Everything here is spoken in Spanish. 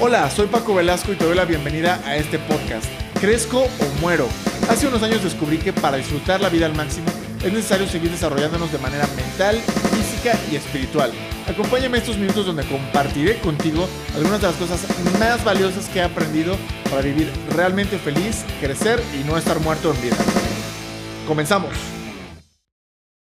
Hola, soy Paco Velasco y te doy la bienvenida a este podcast. ¿Crezco o muero? Hace unos años descubrí que para disfrutar la vida al máximo es necesario seguir desarrollándonos de manera mental, física y espiritual. Acompáñame estos minutos donde compartiré contigo algunas de las cosas más valiosas que he aprendido para vivir realmente feliz, crecer y no estar muerto en vida. Comenzamos.